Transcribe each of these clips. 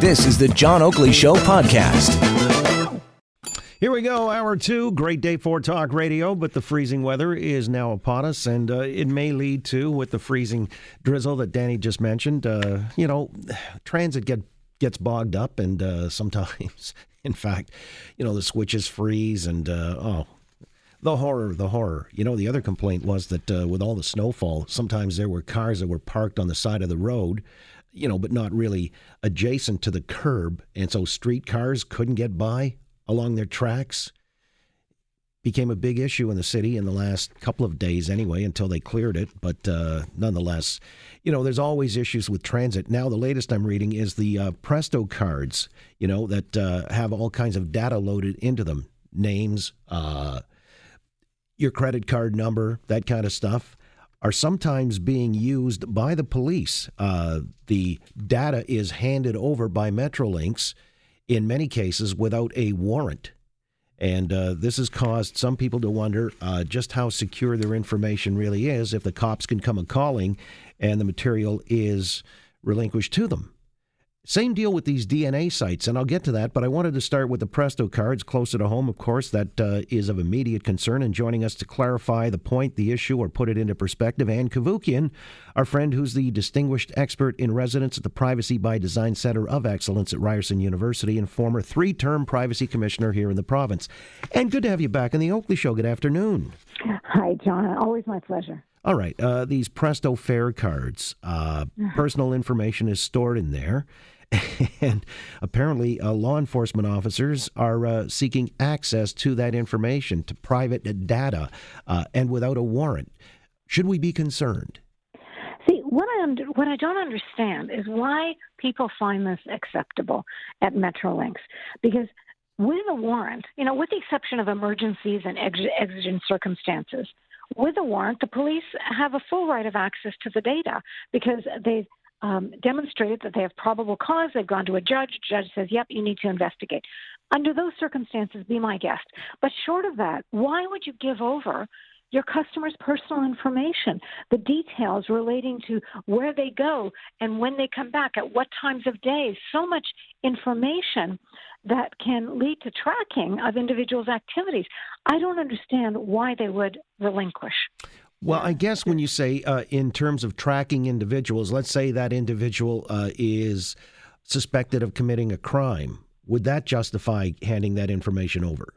This is the John Oakley Show podcast. Here we go, hour two. Great day for talk radio, but the freezing weather is now upon us, and uh, it may lead to, with the freezing drizzle that Danny just mentioned, uh, you know, transit get gets bogged up, and uh, sometimes, in fact, you know, the switches freeze, and uh, oh, the horror, the horror. You know, the other complaint was that uh, with all the snowfall, sometimes there were cars that were parked on the side of the road you know, but not really adjacent to the curb. And so streetcars couldn't get by along their tracks. Became a big issue in the city in the last couple of days anyway until they cleared it. But uh, nonetheless you know there's always issues with transit. Now the latest i'm reading is the uh, presto cards you know that uh, have all kinds of data loaded into them. Names uh, your credit card number that kind of stuff are sometimes being used by the police uh, the data is handed over by metrolinx in many cases without a warrant. And uh, this has caused some people to wonder uh, just how secure their information really is if the cops can come a calling and the material is relinquished to them. Same deal with these DNA sites, and I'll get to that, but I wanted to start with the Presto cards closer to home, of course. That uh, is of immediate concern. And joining us to clarify the point, the issue, or put it into perspective, Ann Cavoukian, our friend who's the distinguished expert in residence at the Privacy by Design Center of Excellence at Ryerson University and former three term privacy commissioner here in the province. And good to have you back on the Oakley Show. Good afternoon. Hi, John. Always my pleasure. All right. Uh, these Presto Fare cards, uh, personal information is stored in there. and apparently, uh, law enforcement officers are uh, seeking access to that information, to private data, uh, and without a warrant. Should we be concerned? See, what I under, what I don't understand is why people find this acceptable at Metrolinx, because with a warrant, you know, with the exception of emergencies and exigent circumstances, with a warrant, the police have a full right of access to the data because they've um, demonstrated that they have probable cause. They've gone to a judge. Judge says, "Yep, you need to investigate." Under those circumstances, be my guest. But short of that, why would you give over your customers' personal information, the details relating to where they go and when they come back, at what times of day, so much information that can lead to tracking of individuals' activities. I don't understand why they would relinquish. Well, I guess when you say uh, in terms of tracking individuals, let's say that individual uh, is suspected of committing a crime, would that justify handing that information over?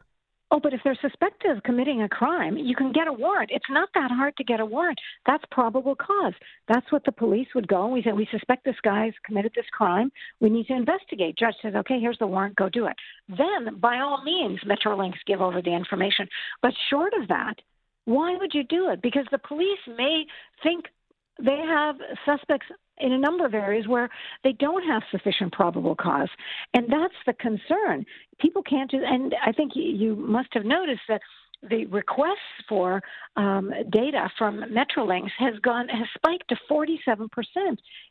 Oh, but if they're suspected of committing a crime, you can get a warrant. It's not that hard to get a warrant. That's probable cause. That's what the police would go. We say, we suspect this guy's committed this crime. We need to investigate. Judge says, okay, here's the warrant. Go do it. Then, by all means, Metrolinx give over the information. But short of that, why would you do it? Because the police may think they have suspects in a number of areas where they don't have sufficient probable cause. And that's the concern. People can't do, and I think you must have noticed that the requests for um, data from Metrolinx has gone has spiked to 47%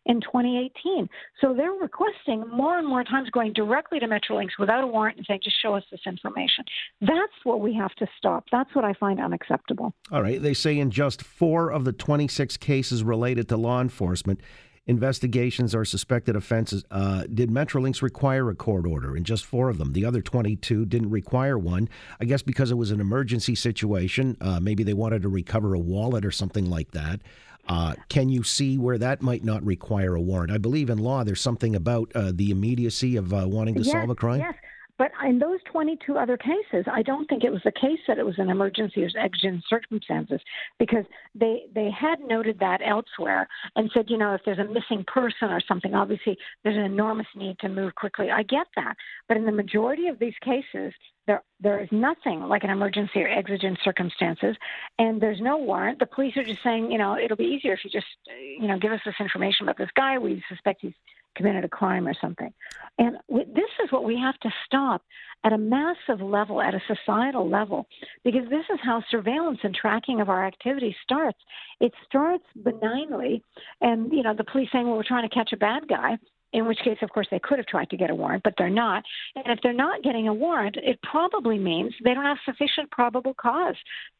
in 2018. So they're requesting more and more times going directly to Metrolinx without a warrant and saying, "Just show us this information." That's what we have to stop. That's what I find unacceptable. All right. They say in just four of the 26 cases related to law enforcement, investigations or suspected offenses. Uh, did Metrolinx require a court order in just four of them? The other 22 didn't require one. I guess because it was an emergency situation. Uh, maybe they wanted to recover a wallet or something like that. Uh, can you see where that might not require a warrant? I believe in law there's something about uh, the immediacy of uh, wanting to yes, solve a crime. Yes, but in those 22 other cases, I don't think it was the case that it was an emergency or exigent circumstances because they they had noted that elsewhere and said, you know, if there's a missing person or something, obviously there's an enormous need to move quickly. I get that, but in the majority of these cases, there there is nothing like an emergency or exigent circumstances, and there's no warrant. The police are just saying, you know, it'll be easier if you just, you know, give us this information about this guy. We suspect he's committed a crime or something. And this is what we have to stop at a massive level, at a societal level, because this is how surveillance and tracking of our activity starts. It starts benignly, and you know the police saying, "Well, we're trying to catch a bad guy," in which case, of course, they could have tried to get a warrant, but they're not. And if they're not getting a warrant, it probably means they don't have sufficient probable cause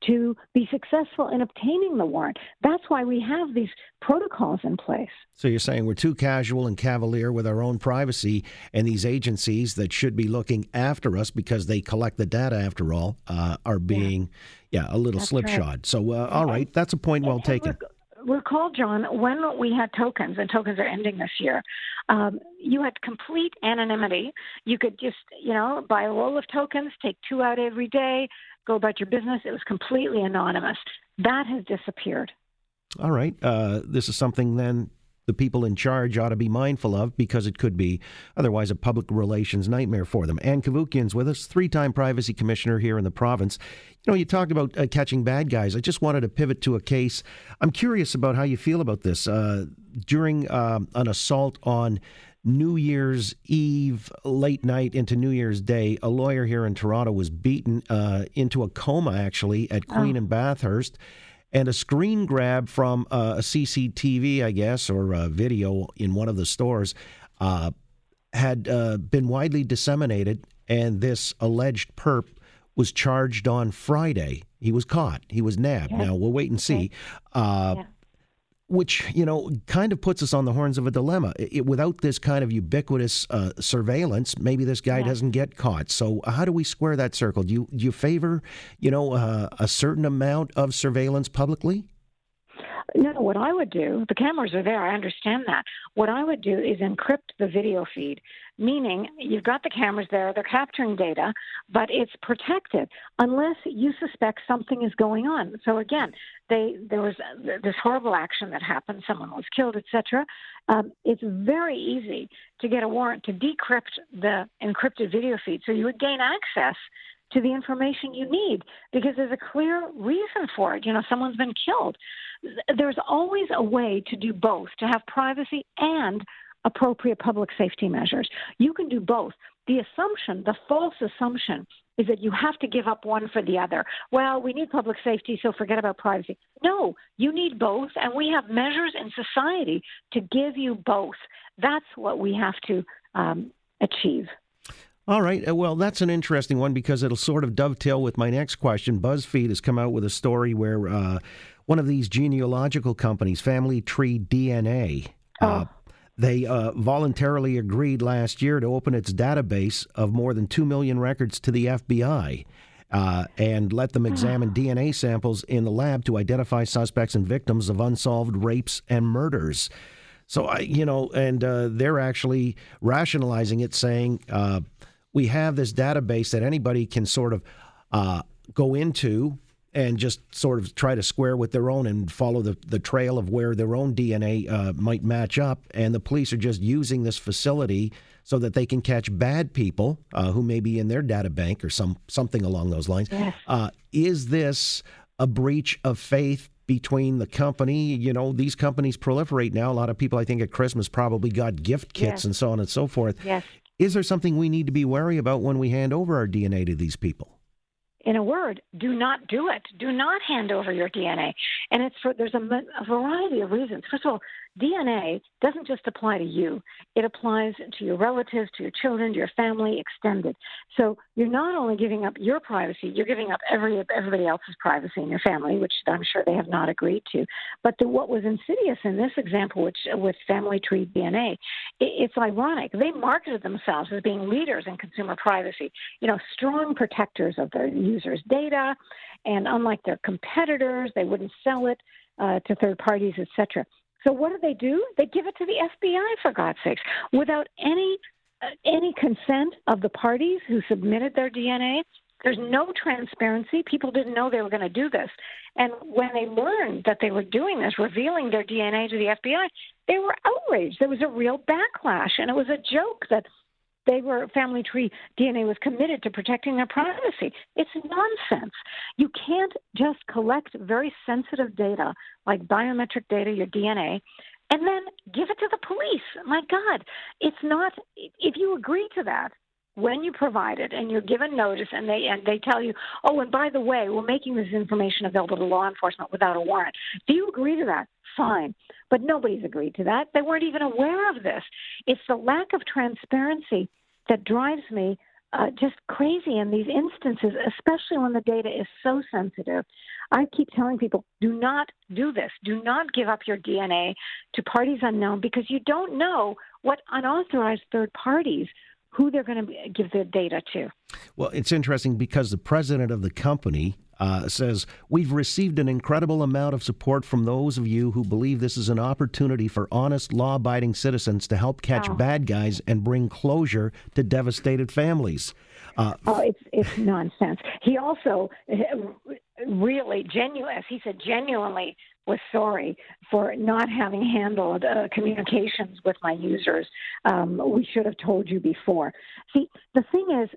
to be successful in obtaining the warrant. That's why we have these protocols in place. So you're saying we're too casual and cavalier with our own privacy, and these agencies that should be looking after us because they collect the data after all uh, are being, yeah, yeah a little slipshod. Right. So, uh, all right, that's a point well taken recall, John, when we had tokens, and tokens are ending this year, um, you had complete anonymity. You could just, you know, buy a roll of tokens, take two out every day, go about your business. It was completely anonymous. That has disappeared. All right. Uh, this is something then the people in charge ought to be mindful of because it could be otherwise a public relations nightmare for them. Ann Cavoukian's with us, three time privacy commissioner here in the province. You know, you talked about uh, catching bad guys. I just wanted to pivot to a case. I'm curious about how you feel about this. Uh, during uh, an assault on New Year's Eve, late night into New Year's Day, a lawyer here in Toronto was beaten uh, into a coma, actually, at Queen oh. and Bathurst and a screen grab from uh, a CCTV, I guess, or a video in one of the stores uh, had uh, been widely disseminated, and this alleged perp was charged on Friday. He was caught. He was nabbed. Yeah. Now we'll wait and see. Uh, yeah which you know kind of puts us on the horns of a dilemma. It, without this kind of ubiquitous uh, surveillance, maybe this guy yeah. doesn't get caught. So how do we square that circle? Do you do you favor you know uh, a certain amount of surveillance publicly? No, what I would do, the cameras are there, I understand that. What I would do is encrypt the video feed, meaning you've got the cameras there, they're capturing data, but it's protected unless you suspect something is going on. So again, they there was this horrible action that happened, someone was killed, etc. Um, it's very easy to get a warrant to decrypt the encrypted video feed, so you would gain access to the information you need because there's a clear reason for it. You know, someone's been killed. There's always a way to do both, to have privacy and appropriate public safety measures. You can do both. The assumption, the false assumption, is that you have to give up one for the other. Well, we need public safety, so forget about privacy. No, you need both, and we have measures in society to give you both. That's what we have to um, achieve. All right. Uh, well, that's an interesting one because it'll sort of dovetail with my next question. BuzzFeed has come out with a story where uh, one of these genealogical companies, Family Tree DNA, uh, oh. uh, they uh, voluntarily agreed last year to open its database of more than 2 million records to the FBI. Uh, and let them examine DNA samples in the lab to identify suspects and victims of unsolved rapes and murders. So, I, you know, and uh, they're actually rationalizing it, saying uh, we have this database that anybody can sort of uh, go into and just sort of try to square with their own and follow the, the trail of where their own DNA uh, might match up. And the police are just using this facility so that they can catch bad people uh, who may be in their data bank or some something along those lines. Yes. Uh, is this a breach of faith between the company. You know, these companies proliferate now. A lot of people, I think, at Christmas probably got gift kits yes. and so on and so forth. Yes. Is there something we need to be wary about when we hand over our DNA to these people? in a word, do not do it. Do not hand over your DNA. And it's for there's a, a, variety of reasons. First of all, DNA doesn't just apply to you, it applies to your relatives, to your children, to your family, extended. So you're not only giving up your privacy, you're giving up every everybody else's privacy in your family, which I'm sure they have not agreed to. But the, what was insidious in this example, which with Family Tree DNA, it, it's ironic. They marketed themselves as being leaders in consumer privacy, you know, strong protectors of their users' data, and unlike their competitors, they wouldn't sell it uh, to third parties, etc. So what do they do? They give it to the FBI for God's sakes, without any uh, any consent of the parties who submitted their DNA. There's no transparency. People didn't know they were going to do this. And when they learned that they were doing this, revealing their DNA to the FBI, they were outraged. There was a real backlash. And it was a joke that they were family tree DNA was committed to protecting their privacy. It's nonsense. You can't just collect very sensitive data like biometric data, your DNA, and then give it to the police. My God, it's not. If you agree to that, when you provide it and you're given notice and they and they tell you, oh, and by the way, we're making this information available to law enforcement without a warrant. Do you agree to that? Fine. But nobody's agreed to that. They weren't even aware of this. It's the lack of transparency that drives me uh, just crazy in these instances, especially when the data is so sensitive. I keep telling people do not do this. Do not give up your DNA to parties unknown because you don't know what unauthorized third parties who they're going to give the data to. Well, it's interesting because the president of the company uh, says, We've received an incredible amount of support from those of you who believe this is an opportunity for honest, law abiding citizens to help catch oh. bad guys and bring closure to devastated families. Uh, oh, it's, it's nonsense. He also really genuine, he said, genuinely was sorry for not having handled uh, communications with my users. Um, we should have told you before. See, the thing is,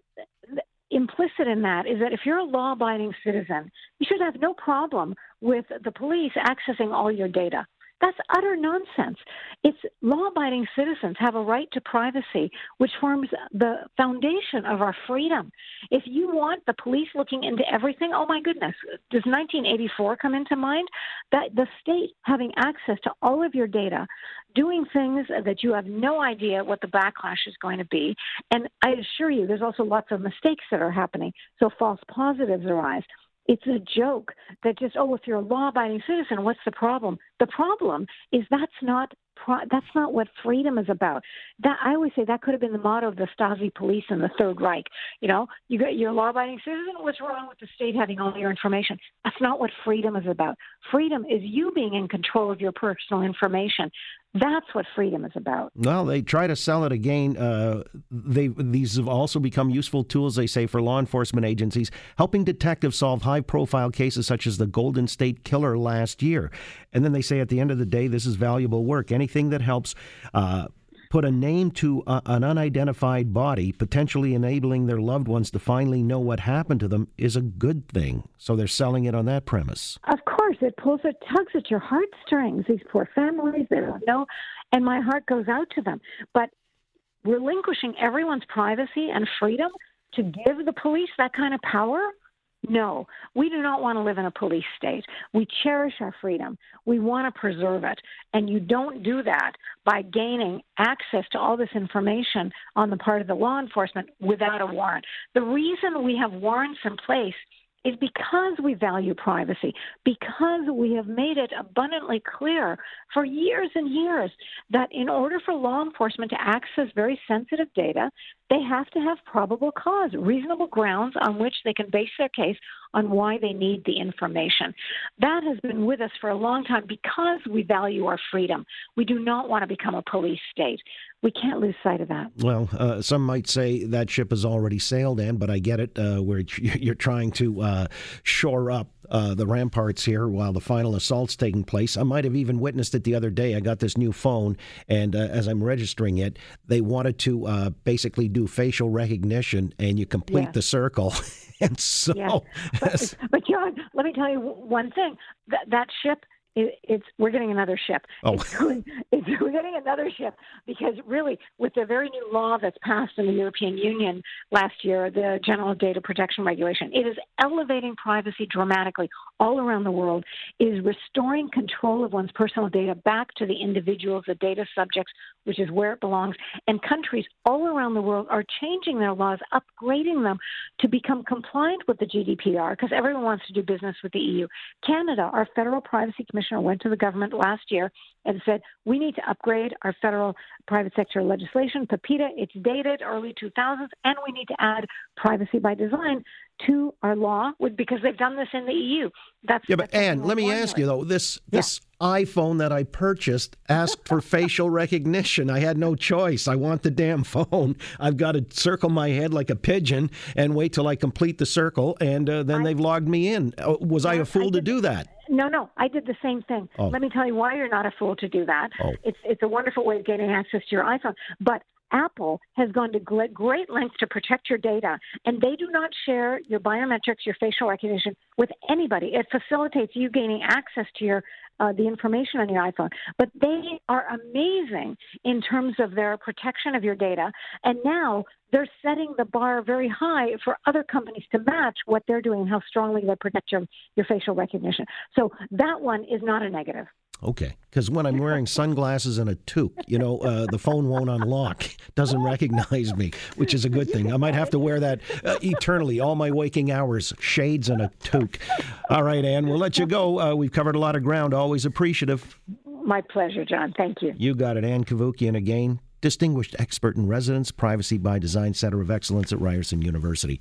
implicit in that is that if you're a law abiding citizen, you should have no problem with the police accessing all your data. That's utter nonsense. It's law abiding citizens have a right to privacy, which forms the foundation of our freedom. If you want the police looking into everything, oh my goodness, does 1984 come into mind? That the state having access to all of your data, doing things that you have no idea what the backlash is going to be. And I assure you, there's also lots of mistakes that are happening. So false positives arise it's a joke that just oh if you're a law abiding citizen what's the problem the problem is that's not that's not what freedom is about. That I always say that could have been the motto of the Stasi police in the Third Reich. You know, you got your law-abiding citizen. What's wrong with the state having all your information? That's not what freedom is about. Freedom is you being in control of your personal information. That's what freedom is about. Well, they try to sell it again. Uh, they these have also become useful tools, they say, for law enforcement agencies, helping detectives solve high-profile cases such as the Golden State Killer last year. And then they say at the end of the day, this is valuable work. Anything that helps. Uh, put a name to a, an unidentified body, potentially enabling their loved ones to finally know what happened to them, is a good thing. So they're selling it on that premise. Of it pulls, it tugs at your heartstrings. These poor families, they don't know, and my heart goes out to them. But relinquishing everyone's privacy and freedom to give the police that kind of power no, we do not want to live in a police state. We cherish our freedom. We want to preserve it. And you don't do that by gaining access to all this information on the part of the law enforcement without a warrant. The reason we have warrants in place is because we value privacy, because we have made it abundantly clear for years and years that in order for law enforcement to access very sensitive data, they have to have probable cause, reasonable grounds on which they can base their case on why they need the information. That has been with us for a long time because we value our freedom. We do not want to become a police state. We can't lose sight of that. Well, uh, some might say that ship has already sailed in, but I get it. Uh, where you're trying to uh, shore up uh, the ramparts here while the final assault's taking place. I might have even witnessed it the other day. I got this new phone, and uh, as I'm registering it, they wanted to uh, basically do facial recognition, and you complete yes. the circle. and so, yes. but, but John, let me tell you one thing: that that ship it, it's we're getting another ship. Oh. It's going, it's, we're getting another ship because really, with the very new law that's passed in the European Union last year, the General Data Protection Regulation, it is elevating privacy dramatically all around the world. It is restoring control of one's personal data back to the individuals, the data subjects, which is where it belongs. And countries all around the world are changing their laws, upgrading them to become compliant with the GDPR because everyone wants to do business with the EU. Canada, our Federal Privacy commissioner went to the government last year and said, we need to upgrade our federal private sector legislation, PIPEDA. It's dated early 2000s, and we need to add privacy by design to our law would because they've done this in the EU. That's yeah, but Ann, let me ask you though this yeah. this iPhone that I purchased asked for facial recognition. I had no choice. I want the damn phone. I've got to circle my head like a pigeon and wait till I complete the circle, and uh, then I, they've logged me in. Uh, was I a fool I to do that? No, no, I did the same thing. Oh. Let me tell you why you're not a fool to do that. Oh. It's it's a wonderful way of getting access to your iPhone. But Apple has gone to great lengths to protect your data, and they do not share your biometrics, your facial recognition with anybody. It facilitates you gaining access to your uh, the information on your iPhone. But they are amazing in terms of their protection of your data, and now they're setting the bar very high for other companies to match what they're doing, how strongly they protect your your facial recognition. So that one is not a negative. Okay, because when I'm wearing sunglasses and a toque, you know, uh, the phone won't unlock, doesn't recognize me, which is a good thing. I might have to wear that uh, eternally, all my waking hours, shades and a toque. All right, Ann, we'll let you go. Uh, we've covered a lot of ground. Always appreciative. My pleasure, John. Thank you. You got it, Ann Cavoukian again, distinguished expert in residence privacy by design center of excellence at Ryerson University.